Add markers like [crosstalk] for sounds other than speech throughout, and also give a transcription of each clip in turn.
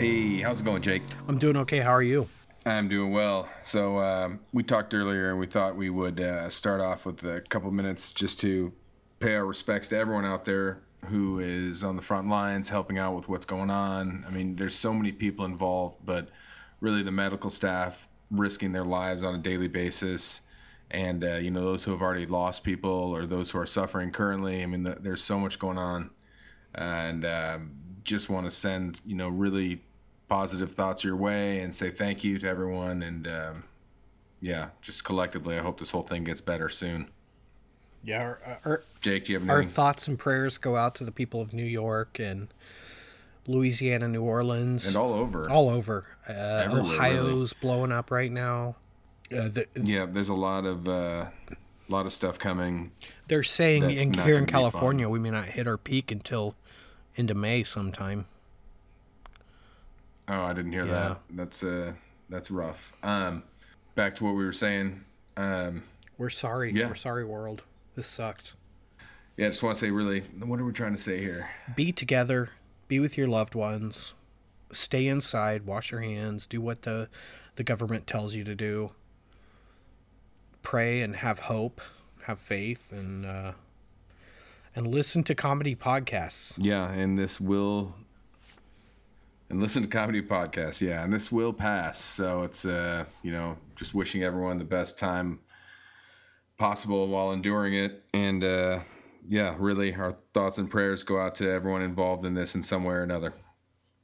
Hey, how's it going, Jake? I'm doing okay. How are you? I'm doing well. So um, we talked earlier, and we thought we would uh, start off with a couple minutes just to pay our respects to everyone out there who is on the front lines, helping out with what's going on. I mean, there's so many people involved, but really the medical staff risking their lives on a daily basis, and uh, you know those who have already lost people or those who are suffering currently. I mean, the, there's so much going on, and um, just want to send you know really positive thoughts your way and say thank you to everyone. And um, yeah, just collectively, I hope this whole thing gets better soon. Yeah, our, our, Jake, do you have our thoughts and prayers go out to the people of New York and Louisiana, New Orleans, and all over. all over. Uh, Ohio's blowing up right now. Uh, the, yeah, there's a lot of uh, lot of stuff coming. they're saying in, here in California we may not hit our peak until into May sometime. Oh, I didn't hear Yeah. that. That's uh, that's rough. Um, back to what we were saying. Um, We're sorry. Yeah. We're sorry, world. This sucks. yeah, I just want to say, really, what are we trying to say here? Be together. Be with your loved ones. Stay inside. Wash your hands. Do what the the government tells you to do. Pray and have hope. Have faith and uh, and listen to comedy podcasts. Yeah, and this will and listen to comedy podcasts. Yeah, and this will pass. So it's uh, you know, just wishing everyone the best time possible while enduring it. And uh, yeah, really, our thoughts and prayers go out to everyone involved in this in some way or another.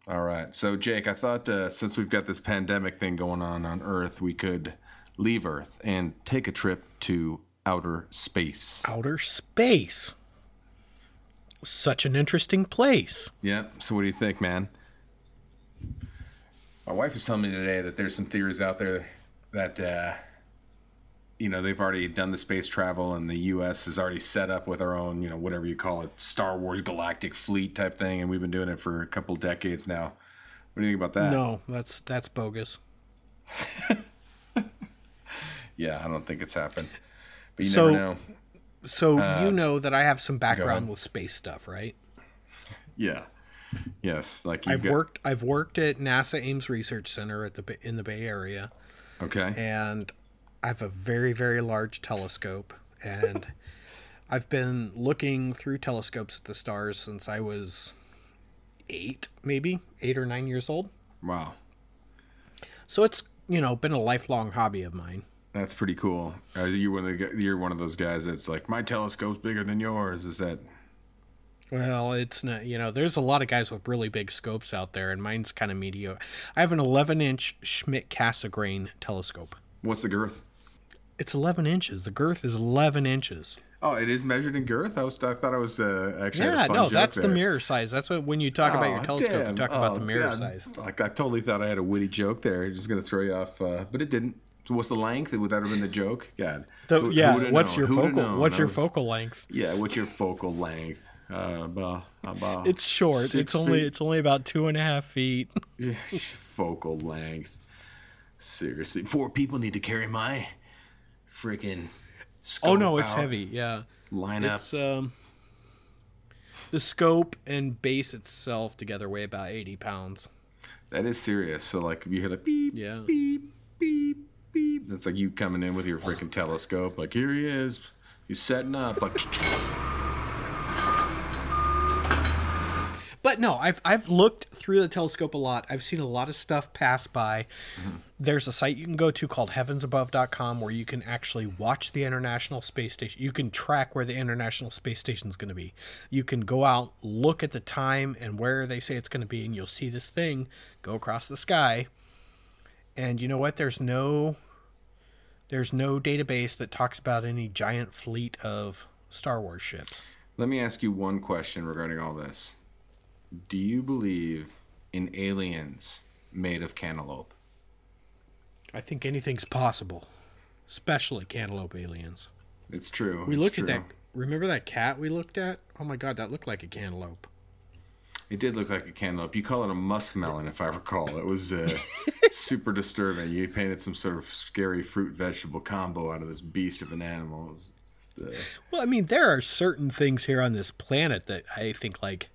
All right. So Jake, I thought uh, since we've got this pandemic thing going on on Earth, we could leave Earth and take a trip to outer space. Outer space. Such an interesting place. Yeah. So what do you think, man? My wife was telling me today that there's some theories out there that uh, you know they've already done the space travel, and the U.S. is already set up with our own, you know, whatever you call it, Star Wars galactic fleet type thing, and we've been doing it for a couple decades now. What do you think about that? No, that's that's bogus. [laughs] Yeah, I don't think it's happened. But you So- never know. So Uh, you know that I have some background with space stuff, right? [laughs] Yeah. Yes. Like you've I've got- worked I've worked at NASA Ames Research Center at the in the Bay Area, Okay. and I have a very very large telescope, and I've been looking through telescopes at the stars since I was eight, maybe eight or nine years old. Wow. So it's you know been a lifelong hobby of mine. That's pretty cool. Are you one of the, you're one of those guys that's like my telescope's bigger than yours. Is that Well, it's not, you know, there's a lot of guys with really big scopes out there, and mine's kind of mediocre. I have an 11 inch Schmidt Cassegrain telescope. what's the girth? It's 11 inches. The girth is 11 inches. Oh, it is measured in girth. I was I thought I was uh, actually Yeah, no, that's the mirror size. That's what when you talk about your Oh, telescope, you damn. talk about the Oh, mirror size. Like I totally thought I had a witty joke there, just gonna throw you off, uh, but it didn't. So what's the length? Would that have been the joke? God. So, Who- yeah, who'da what's known? your Who'da focal? What's your was- focal length? Yeah, what's your focal length? Uh, bah, uh, bah. It's short. It's only feet. it's only about two and a half feet. [laughs] [laughs] focal length. Seriously, four people need to carry my freaking. Scope. Oh no, it's heavy. Yeah, Line up. it's um. The scope and base itself together weigh about 80 pounds. That is serious. So like, if you hear the beep, Yeah. beep, beep, beep, that's like you coming in with your freaking telescope. Like here he is. He's setting up. Like [laughs] But no, I've I've looked through the telescope a lot. I've seen a lot of stuff pass by. There's a site you can go to called heavensabove.com where you can actually watch the International Space Station. You can track where the International Space Station is going to be. You can go out, look at the time and where they say it's going to be, and you'll see this thing go across the sky. And you know what? There's no there's no database that talks about any giant fleet of Star Wars ships. Let me ask you one question regarding all this. Do you believe in aliens made of cantaloupe? I think anything's possible, especially cantaloupe aliens. It's true. We it's looked true. at that. Remember that cat we looked at? Oh my god, that looked like a cantaloupe. It did look like a cantaloupe. You call it a muskmelon, if I recall. It was uh, [laughs] super disturbing. You painted some sort of scary fruit vegetable combo out of this beast of an animal. Just, uh, Well, I mean, there are certain things here on this planet that I think like,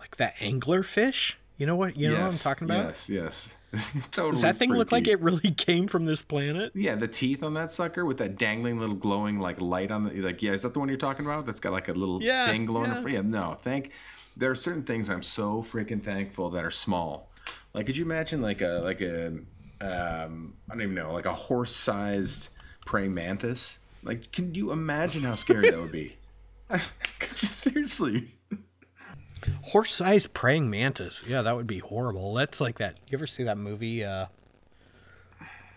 like that anglerfish. You know what? You know what I'm talking about? Yes, yes. [laughs] totally. Does that thing look like it really [laughs] came from this planet? Yeah, the teeth on that sucker with that dangling little glowing like light on the like. Yeah, is that the one you're talking about? That's got like a little Yeah, thing glowing. yeah. Yeah, no, thank. There are certain things I'm so freaking thankful that are small. Like, could you imagine like a like a um I don't even know like a horse-sized praying mantis? Like, can you imagine how scary that would be? [laughs] Just seriously. Horse-sized praying mantis. Yeah, that would be horrible. That's like that. You ever see that movie, uh,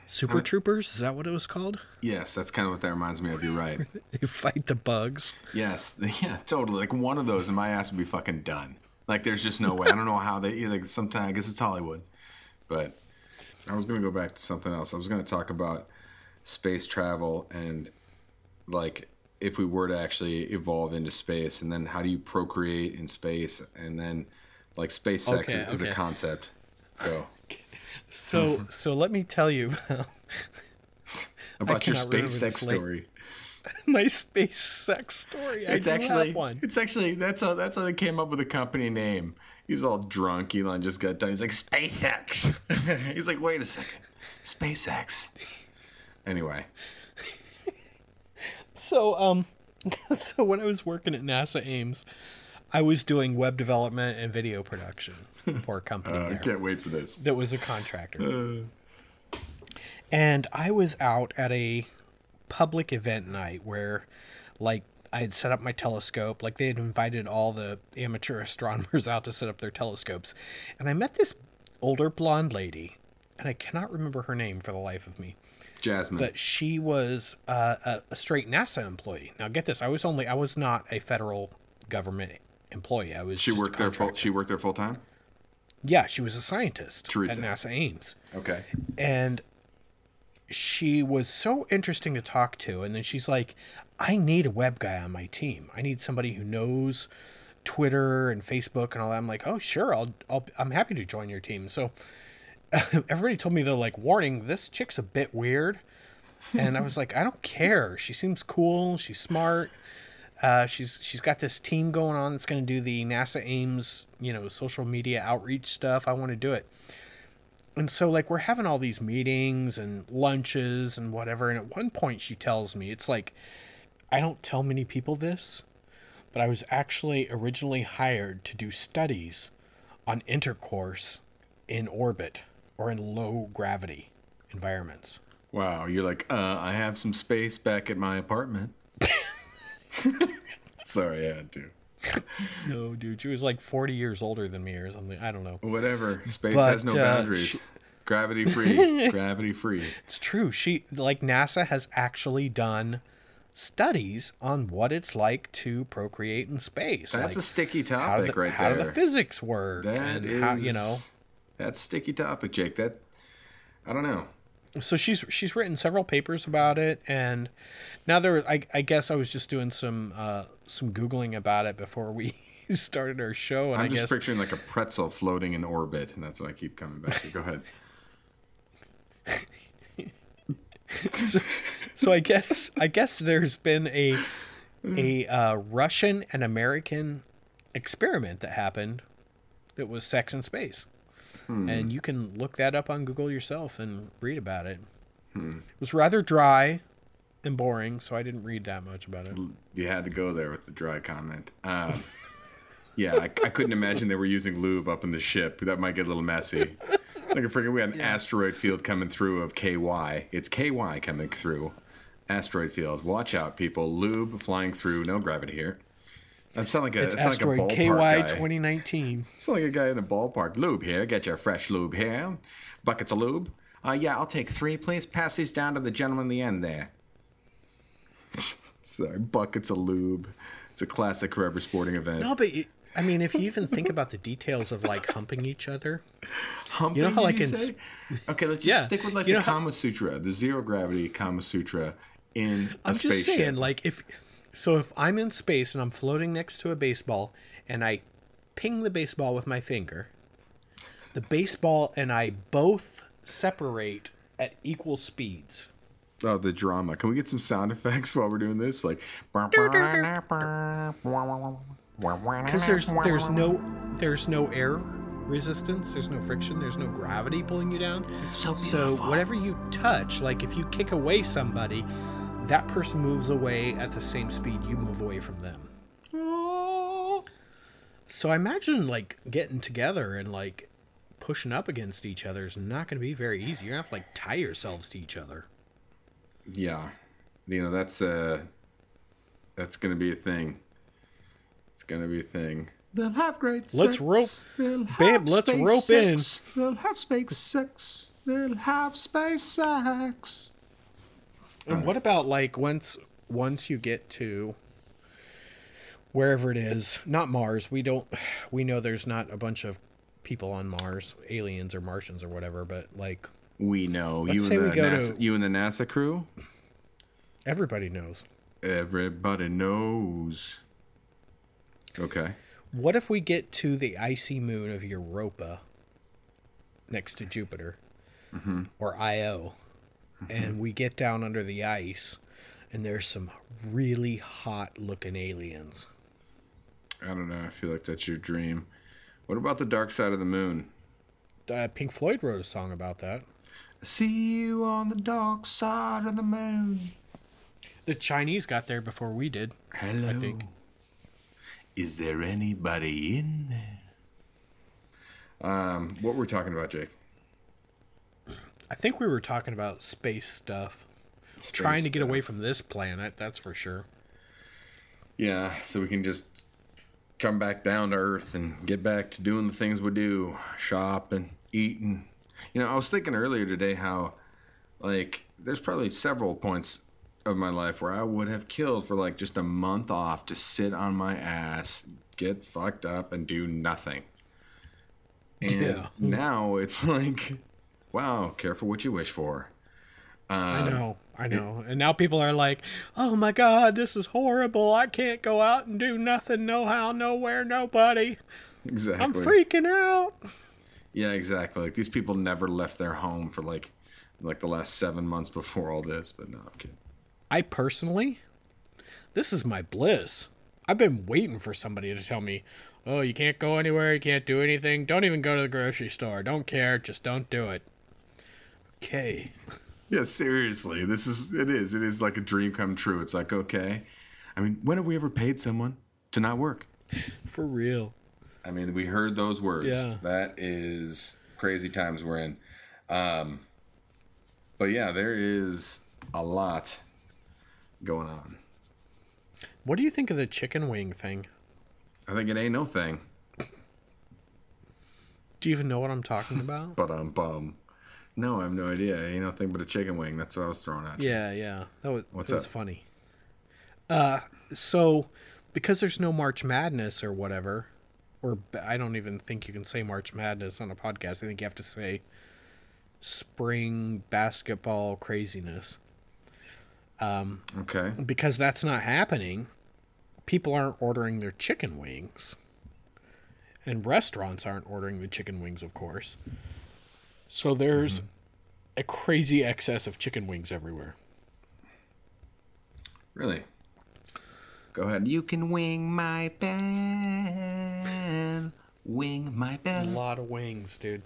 Super Troopers? Is that what it was called? Yes, that's kind of what that reminds me of. You're right. [laughs] They fight the bugs. Yes, [laughs] yeah, totally. Like one of those, and my ass would be fucking done. Like there's just no way. I don't know how they. Like sometimes I guess it's Hollywood, but I was gonna go back to something else. I was gonna talk about space travel and like if we were to actually evolve into space, and then how do you procreate in space, and then like space sex Okay, is, is a concept. so So, [laughs] so let me tell you [laughs] about your space sex story. [laughs] my space sex story. I It's do actually have one. it's actually that's how that's how they came up with the company name. He's all drunk. Elon just got done. He's like SpaceX. He's like, wait a second, SpaceX. Anyway, So, um, [laughs] so when I was working at NASA Ames, I was doing web development and video production for a company [laughs] uh, I can't wait for this. that was a contractor. Uh, And I was out at a public event night where, like, I had set up my telescope. Like, they had invited all the amateur [laughs] astronomers out to set up their telescopes. And I met this older blonde lady, and I cannot remember her name for the life of me. Jasmine. But she was uh, a, a straight NASA employee. Now, get this: I was only I was not a federal government employee. I was she worked there Full, she worked there full time. Yeah, she was a scientist Teresa. at NASA Ames Okay. and she was so interesting to talk to and then she's like i need a web guy on my team i need somebody who knows twitter and facebook and all that i'm like oh sure i'll, I'll i'm happy to join your team so [laughs] everybody told me they're like warning this chick's a bit weird. And i was like i don't care. She seems cool. She's smart. Uh, she's she's got this team going on that's going to do the nasa ames you know social media outreach stuff. I want to do it. And so like we're having all these meetings and lunches and whatever and at one point she tells me it's like i don't tell many people this but i was actually originally hired to do studies on intercourse in orbit or in low gravity environments Wow. You're like, uh, I have some space back at my apartment. [laughs] Sorry, I had to. no dude she was like 40 years older than me or something i don't know Whatever. Space But, has no uh, boundaries. she- Gravity free. [laughs] Gravity free. it's true she like nasa has actually done studies on what it's like to procreate in space That's like a sticky how, topic the, right how there. do the physics work That and is, how you know That's a sticky topic, Jake. That I don't know. so she's she's written several papers about it and now there I, I guess i was just doing some uh some googling about it before we [laughs] started our show and I'm i just guess picturing like a pretzel floating in orbit, and that's what I keep coming back to. Go ahead. [laughs] so, so i guess i guess there's been a a uh, russian and american experiment that happened it was sex in space and you can look that up on google yourself and read about it it was rather dry and boring so i didn't read that much about it You had to go there with the dry comment. Um, [laughs] yeah, I, I couldn't imagine they were using lube up in the ship. That might get a little messy. Like, freaking, we had an asteroid field coming through of KY. It's KY coming through. Asteroid field. Watch out, people. Lube flying through. No gravity here. I sound like a, it's asteroid like a ky guy. 2019 Sound like a guy in a ballpark. Lube here. Get your fresh lube here. Buckets of lube. Uh, yeah, I'll take three, please. Pass these down to the gentleman in the end there. [laughs] Sorry, buckets of lube. It's a classic for every sporting event. no but it, i mean if you even think about the details of like humping each other Humping, you know how, like, in say? Okay, let's [laughs] just Yeah, stick with like you the know how- Kama Sutra, the zero gravity Kama Sutra in a I'm just spaceship. saying, like if so, if I'm in space and I'm floating next to a baseball and I ping the baseball with my finger, the baseball and I both separate at equal speeds. Oh, the drama. Can we get some sound effects while we're doing this? Like, Because there's there's no there's no air resistance. There's no friction. There's no gravity pulling you down. so So whatever you touch, like if you kick away somebody, that person moves away at the same speed you move away from them. So I imagine like getting together and like pushing up against each other is not going to be very easy. You're gonna have to like tie yourselves to each other. Yeah, you know that's uh that's gonna be a thing. It's gonna be a thing. They'll have great Let's sex. rope- They'll Babe, have let's space rope in. sex. They'll have space sex. They'll have space sex. And what about like once once you get to wherever it is, not Mars. We don't we know there's not a bunch of people on Mars, aliens or Martians or whatever, but like We know Let's you say and we go NASA, to- you and the NASA crew. everybody knows. Everybody knows. Okay. What if we get to the icy moon of Europa next to Jupiter mm-hmm. or Io and we get down under the ice and there's some really hot looking aliens? I don't know. I feel like that's your dream. What about the dark side of the moon? Uh, Pink Floyd wrote a song about that. See you on the dark side of the moon. The Chinese got there before we did. Hello. I think. Is there anybody in there? Um, what were we talking about, Jake? I think we were talking about space stuff. Trying to get away from this planet, that's for sure. Yeah, so we can just come back down to earth and get back to doing the things we do, shop and eat and you know, I was thinking earlier today how like there's probably several points of my life where I would have killed for like just a month off to sit on my ass, get fucked up and do nothing. And Yeah. now it's [laughs] like wow, careful what you wish for. I um, know, I know. And now people are like, "Oh my god, this is horrible. I can't go out and do nothing, no how, nowhere, nobody. Exactly. I'm freaking out." Yeah, exactly. Like these people never left their home for like like the last seven months before all this. But no, I'm kidding. I personally, this is my bliss. I've been waiting for somebody to tell me, "Oh, you can't go anywhere, you can't do anything. Don't even go to the grocery store. Don't care, just don't do it." Okay. Yeah, seriously, this is it is it is like a dream come true. It's like okay, I mean, when have we ever paid someone to not work? For real. I mean, we heard those words. Yeah. that is crazy times we're in. Um, but yeah, there is a lot going on. What do you think of the chicken wing thing? I think it ain't no thing, Do you even know what I'm talking about? but I'm bum. No, I have no idea. Ain't nothing but a chicken wing. That's what I was throwing at. you. Yeah, yeah. That was What's that was funny. Uh so because there's no March Madness or whatever, or I don't even think you can say March Madness on a podcast. I think you have to say spring basketball craziness. Okay. Because that's not happening, people aren't ordering their chicken wings. And restaurants aren't ordering the chicken wings, of course. So there's a crazy excess of chicken wings everywhere. Really? Go ahead. You can wing my bell. Wing my pen. A lot of wings, dude.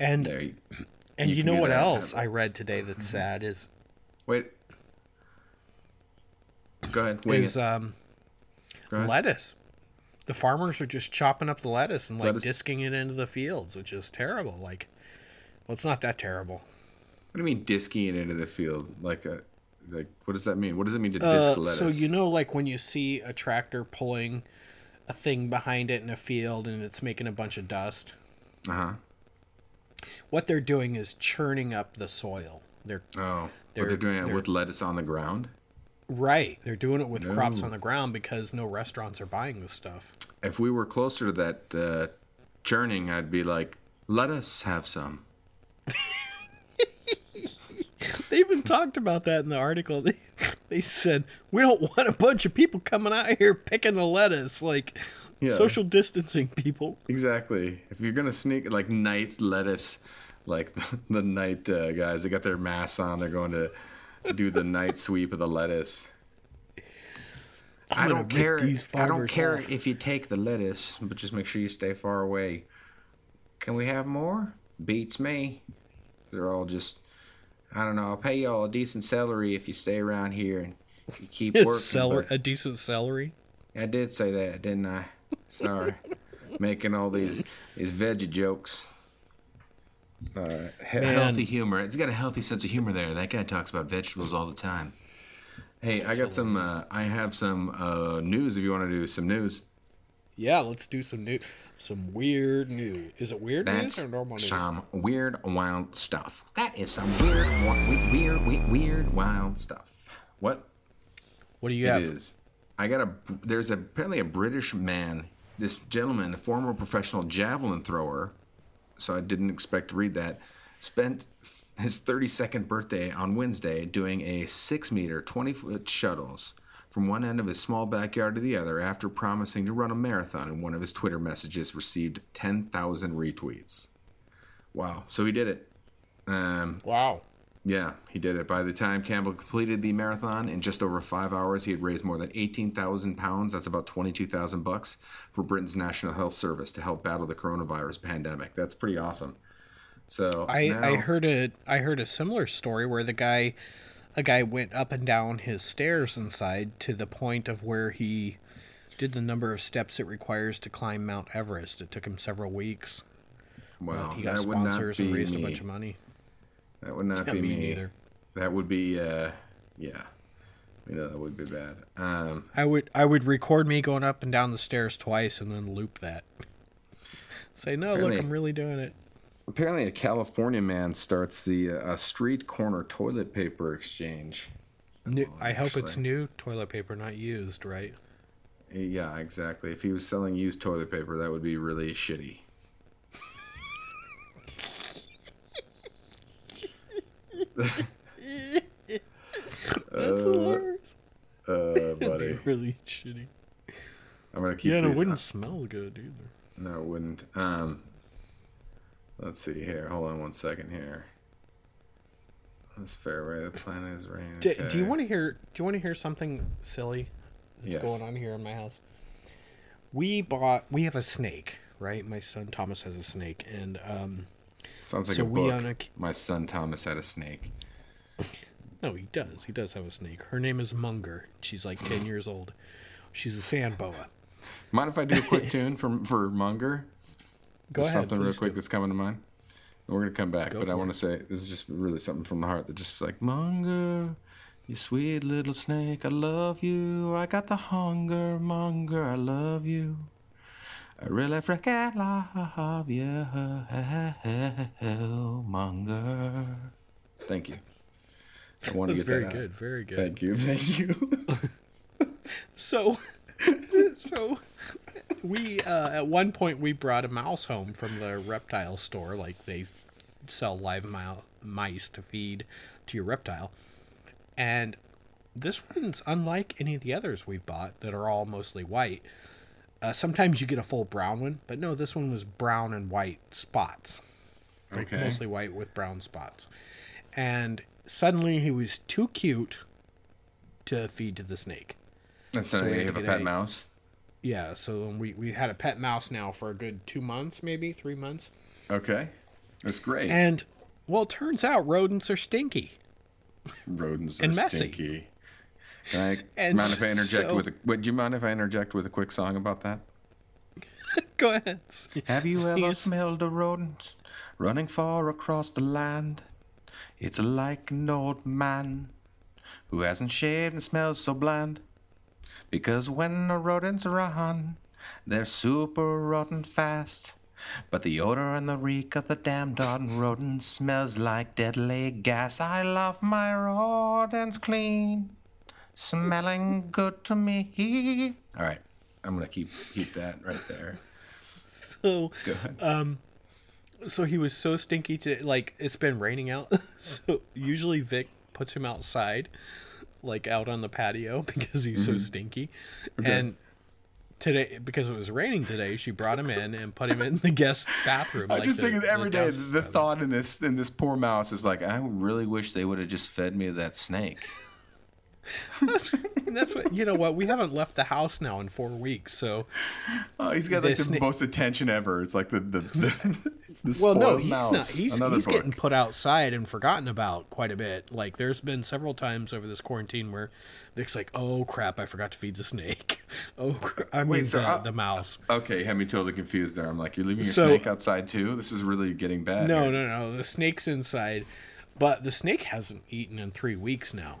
And. You, and you you, know what else I read today that's sad is wait. Go ahead. Wing is it. um ahead. lettuce. The farmers are just chopping up the lettuce and like Lettuce. disking it into the fields, which is terrible. Like, well, it's not that terrible. What do you mean disking it into the field? Like, a, like what does that mean? What does it mean to disc Uh, lettuce? so you know, like when you see a tractor pulling a thing behind it in a field and it's making a bunch of dust. Uh huh. What they're doing is churning up the soil. They're Oh, They're- they're doing it they're- with lettuce on the ground. right. They're doing it with crops on the ground because no restaurants are buying this stuff. If we were closer to that uh, churning, I'd be like, let us have some. [laughs] They even talked about that in the article. [laughs] They, they said we don't want a bunch of people coming out here picking the lettuce, like Yeah. social distancing people. Exactly. If you're gonna sneak like night lettuce, like [laughs] the, the night uh, guys, they got their masks on. They're going to do the night sweep of the lettuce. I gonna don't care. I don't care off. if you take the lettuce, but just make sure you stay far away. Can we have more? Beats me. They're all just, I don't know. I'll pay y'all a decent salary if you stay around here and you keep [laughs] working. Celery, but- a decent salary. I did say that, didn't I? Sorry, [laughs] making all these these veggie jokes. Uh, he- healthy humor. It's got a healthy sense of humor there. That guy talks about vegetables all the time. Hey, I got some. Uh, I have some uh, news. If you want to do some news, Yeah, let's do some new, some weird news. Is it weird that's news or normal news? some weird, wild stuff. That is some weird, weird, weird, weird, wild stuff. What What do you It have? is. I got a. There's apparently a British man. This gentleman, a former professional javelin thrower, so I didn't expect to read that. Spent his 32nd birthday on Wednesday doing a six meter, 20 foot shuttles from one end of his small backyard to the other after promising to run a marathon. And one of his Twitter messages received 10,000 retweets. Wow. So he did it. Um, Wow. yeah, he did it. By the time Campbell completed the marathon in just over five hours, he had raised more than eighteen thousand pounds. That's about twenty-two thousand bucks for Britain's National Health Service to help battle the coronavirus pandemic. That's pretty awesome. So I, now- I heard a I heard a similar story where the guy a guy went up and down his stairs inside to the point of where he did the number of steps it requires to climb Mount Everest. It took him several weeks. wow, But he got that would not sponsors be and raised me. a bunch of money. That would not be me me. neither. That would be, uh, yeah, you know, that would be bad. Um, I would I would record me going up and down the stairs twice and then loop that. [laughs] Say no, look, I'm really doing it. Apparently, a California man starts the uh, a street corner toilet paper exchange. New, I hope it's new toilet paper, not used, right? Yeah, exactly. If he was selling used toilet paper, that would be really shitty. [laughs] That's hilarious. Uh, [laughs] buddy, Really shitty. I'm gonna keep. Yeah, and it wouldn't smell good either. No, it wouldn't. Um, let's see here. Hold on one second here. This fairway, the planet is raining. Do, do you want to hear? Do you want to hear something silly that's Yes. going on here in my house? We bought. We have a snake, right? My son Thomas has a snake, and um, Sounds like so a we book. a- My son Thomas had a snake. [laughs] no, he does. He does have a snake. Her name is Munger. She's like ten [laughs] years old. She's a sand boa. Mind if I do a quick [laughs] tune for for Munger? Go There's ahead. something real quick do. that's coming to mind. We're gonna come back, Go but I want to say this is just really something from the heart that just like Munger, you sweet little snake, I love you. I got the hunger, Munger, I love you. I really freaking love you, Munger. Thank you. I want to get very that out. Good. Very good. Thank you, thank you. [laughs] So, [laughs] so [laughs] we uh, at one point we brought a mouse home from the reptile store. Like they sell live mice to feed to your reptile, and this one's unlike any of the others we've bought that are all mostly white. Uh, sometimes you get a full brown one, but no, this one was brown and white spots. Like Okay. mostly white with brown spots. And suddenly he was too cute to feed to the snake. That's So we you have a pet a- mouse. Yeah, so we, we had a pet mouse now for a good two months, maybe three months. Okay, that's great. And, well, it turns out rodents are stinky. Rodents and are messy. stinky. Can I [laughs] And mind if I interject so- with a? Would you mind if I interject with a quick song about that? [laughs] Go ahead. Have you Sing [laughs] ever it. smelled a rodent running far across the land? It's like an old man who hasn't shaved and smells so bland. Because when the rodents run, they're super rotten fast. But the odor and the reek of the damned on rodent smells like deadly gas. I love my rodents clean, smelling good to me. All right, I'm gonna keep keep that right there. So, Go ahead. um, so he was so stinky to like it's been raining out. [laughs] so usually Vic puts him outside, like out on the patio [laughs] because he's Mm-hmm. so stinky. And today, because it was raining today, she brought him in and put him in the guest bathroom. I like just the- think the every day the bathroom. thought in this in this poor mouse is like, I really wish they would have just fed me that snake. That's, what you know. What we haven't left the house now in four weeks, so Oh, he's got like The sna- most attention ever. It's like the the, the, [laughs] the well, no, he's mouse. not. He's Another he's book. getting put outside and forgotten about quite a bit. Like there's been several times over this quarantine where Vic's like, "Oh crap, I forgot to feed the snake." [laughs] Oh, cra- I mean so the, I- the mouse. Okay, you had me totally confused there. I'm like, you're leaving your So- snake outside too. This is really getting bad. No, here. no, no. The snake's inside, but the snake hasn't eaten in three weeks now.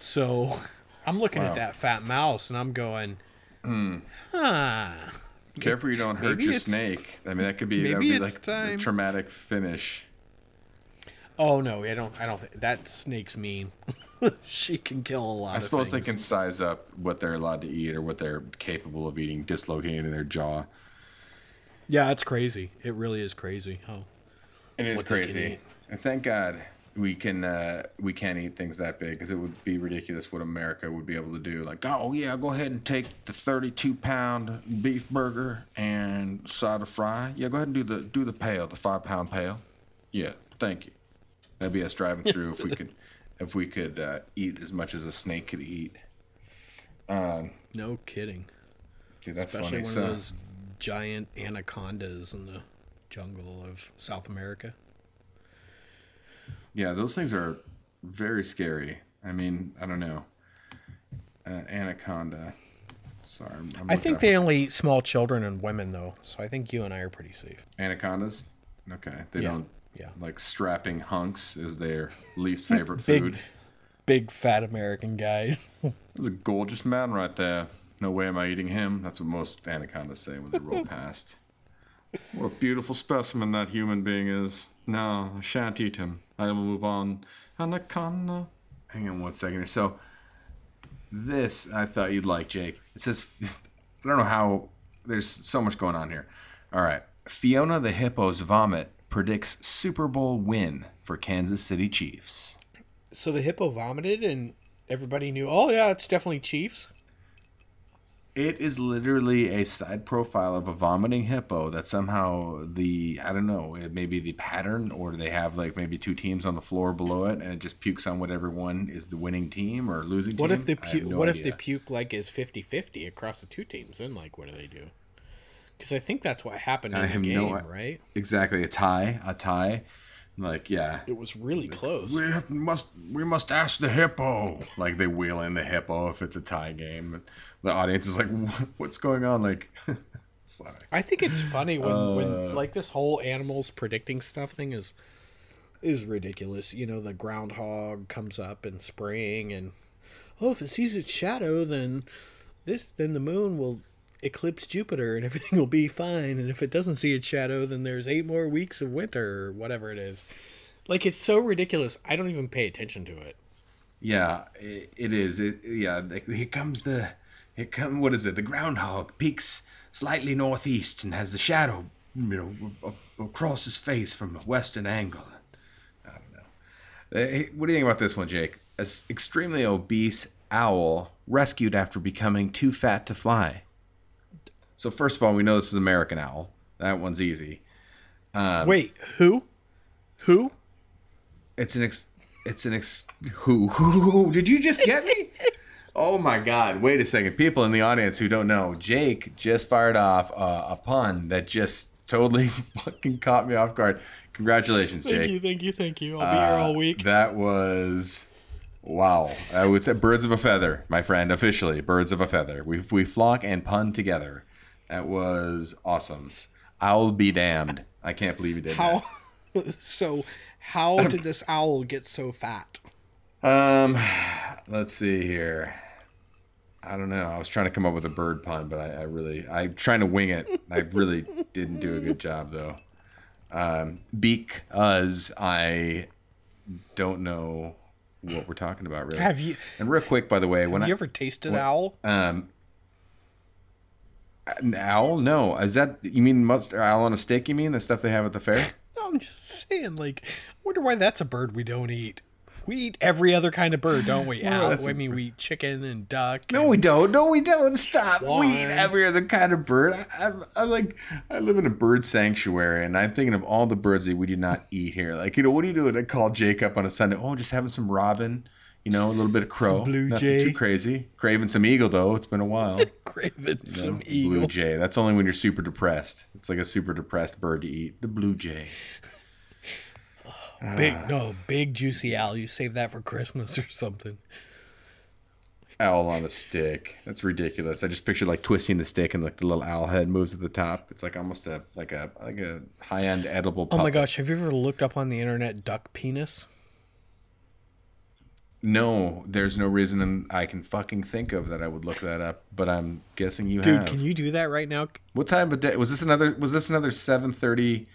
So [laughs] I'm looking Wow. at that fat mouse and I'm going, hmm. huh. Careful you don't hurt Maybe your snake. I mean, that could be maybe be it's like time. a traumatic finish. Oh no, I don't. I don't think that snake's mean. [laughs] she can kill a lot. I suppose they can size up what they're allowed to eat or what they're capable of eating, dislocating their jaw. Yeah, it's crazy. It really is crazy. Oh, It is what they can crazy. And thank God we can uh, we can't eat things that big because it would be ridiculous what America would be able to do. Like, oh yeah, go ahead and take the 32 pound beef burger and side of fry. Yeah, go ahead and do the do the pail, the five pound pail. Yeah, thank you. That'd be us driving through if we could [laughs] if we could uh, eat as much as a snake could eat. Um, no kidding. dude, that's Especially funny. one So, of those giant anacondas in the jungle of South America. Yeah, those things are very scary. I mean, I don't know. Uh, anaconda. Sorry, I'm, I'm I think they only eat small children and women though, so I think you and I are pretty safe. anacondas. Okay, they Yeah, don't yeah. like strapping hunks is their least [laughs] favorite Big- food. Big fat American guys. [laughs] There's a gorgeous man right there. No way am I eating him. That's what most anacondas say when they roll [laughs] past. What a beautiful specimen that human being is. No, I shan't eat him. I will move on. Anaconda. Hang on one second here. So, this I thought you'd like, Jake. It says, [laughs] I don't know how. There's so much going on here. All right. Fiona the Hippo's vomit predicts Super Bowl win for Kansas City Chiefs. so the hippo vomited and everybody knew, "Oh yeah, it's definitely Chiefs." It is literally a side profile of a vomiting hippo that somehow the I don't know it may be the pattern or they have like maybe two teams on the floor below it and it just pukes on whatever one is the winning team or losing What team. if the pu- no what if idea. the puke like is 50-50 across the two teams? Then like what do they do? Because I think that's what happened in I the game, no right? exactly a tie a tie like yeah It was really close. we must we must ask the hippo like they wheel in the hippo if it's a tie game and the audience is like what's going on like [laughs] like, I think it's funny when, Uh. when like this whole animals predicting stuff thing is is ridiculous. You know, the groundhog comes up in spring and oh, if it sees its shadow, then this then the moon will eclipse Jupiter and [laughs] everything will be fine. And if it doesn't see its shadow, then there's eight more weeks of winter or whatever it is. Like it's so ridiculous. I don't even pay attention to it. Yeah, it, it is. It yeah. like, Here comes the, here come what is it? The groundhog peaks slightly northeast and has the shadow, you know, across his face from a western angle. I don't know. Uh, hey, What do you think about this one, Jake? An extremely obese owl rescued after becoming too fat to fly. So first of all, we know this is an American owl. That one's easy. Um, Wait, who? Who? It's an ex. It's an ex. Who? [laughs] Who? Did you just get me? [laughs] Oh my God! Wait a second, people in the audience who don't know, Jake just fired off uh, a pun that just totally [laughs] fucking caught me off guard. Congratulations, Thank Jake. Thank you, thank you, thank you. I'll be here all Uh, week. That was wow. I would say birds of a feather, my friend. Officially, birds of a feather. We we flock and pun together. That was awesome. I'll be damned. I can't believe you did that. How? [laughs] so, how [laughs] did this owl get so fat? Um, let's see here. I don't know. I was trying to come up with a bird pun, but I, I really, I'm trying to wing it. I really didn't do a good job though. Um, because I don't know what we're talking about really. Have you and real quick, by the way, when have I you ever tasted owl? um, an owl? No, is that you mean mustard owl on a stick? You mean the stuff they have at the fair? [laughs] No, I'm just saying. Like, I wonder why that's a bird we don't eat. We eat every other kind of bird, don't we? Well, I mean, we eat chicken and duck. No, and- we don't. No, we don't. Stop. We eat every other kind of bird. I, I'm, I'm like, I live in a bird sanctuary, and I'm thinking of all the birds that we do not [laughs] eat here. Like, you know, what do you doing? I call Jake up on a Sunday. Oh, just having some robin. You know, a little bit of crow. blue Nothing jay. too crazy. Craving some eagle though. It's been a while. [laughs] Craving You know, some eagle. Blue jay. That's only when you're super depressed. It's like a super depressed bird to eat. The blue jay. Big Ah. no, big juicy owl. You save that for Christmas or something. Owl on a stick. That's ridiculous. I just pictured like twisting the stick and like the little owl head moves at the top. It's like almost a like a like a high end edible. Oh my gosh, have you ever looked up on the internet duck penis? No, there's no reason I can fucking think of that I would look that up. But I'm guessing you Dude, have. Dude, can you do that right now? What time of day was this? Another was this another 7:30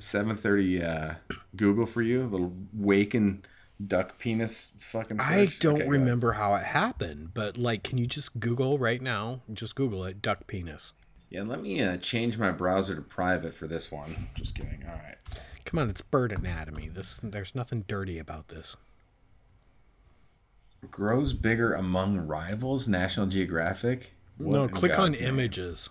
7:30 uh, Google for you? little waking duck penis fucking. I don't Okay, remember how it happened, but like, can you just Google right now? Just Google it, duck penis. Yeah, let me uh, change my browser to private for this one. Just kidding. All right. Come on, it's bird anatomy. This there's nothing dirty about this. Grows bigger among rivals. National Geographic. What no, click on name? images.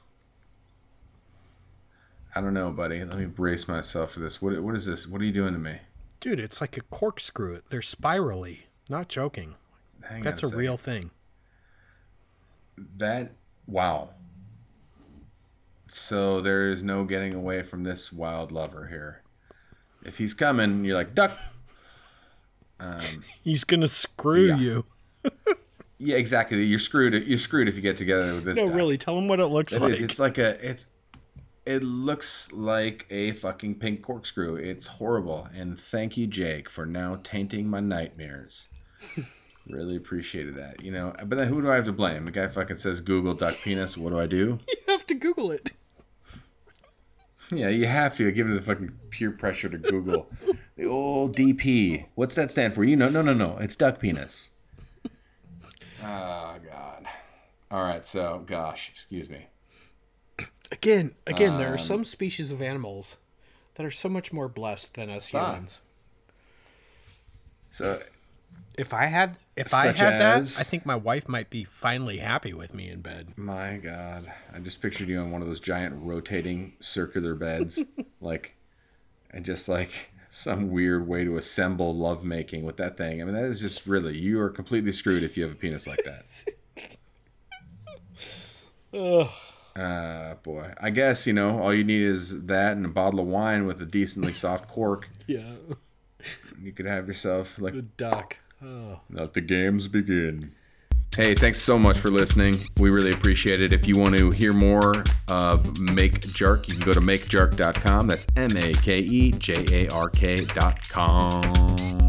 I don't know, buddy. Let me brace myself for this. What what is this? What are you doing to me? Dude, it's like a corkscrew. They're spirally. Not joking. Hang That's a second. real thing. That wow. So there is no getting away from this wild lover here. If he's coming, you're like duck. Um, [laughs] He's gonna screw Yeah. you. yeah, exactly. You're screwed. You're screwed if you get together with this. No, guy. really. Tell him what it looks It like. is. It's like a. It's. It looks like a fucking pink corkscrew. It's horrible. And thank you, Jake, for now tainting my nightmares. [laughs] really appreciated that. You know, but then who do I have to blame? The guy fucking says Google duck penis. What do I do? [laughs] you have to Google it. Yeah, you have to. Give it the fucking peer pressure to Google. the old DP. What's that stand for? You know, no, no, no. It's duck penis. Oh [laughs] God. All right. So, gosh, excuse me. Again, again, there are Um, some species of animals that are so much more blessed than us Stop. humans. So, If I had, if I had as? that, I think my wife might be finally happy with me in bed. my God, I just pictured you on one of those giant rotating circular beds, [laughs] like, and just like some weird way to assemble lovemaking with that thing. I mean, that is just really you are completely screwed if you have a penis like that. [laughs] Ugh. Uh, boy. I guess, you know, all you need is that and a bottle of wine with a decently soft cork. [laughs] Yeah, You could have yourself, like, the duck. Oh. let the games begin. Hey, thanks so much for listening. We really appreciate it. If you want to hear more of Make Jark, you can go to makejark.com. That's M A K E J A R K.com.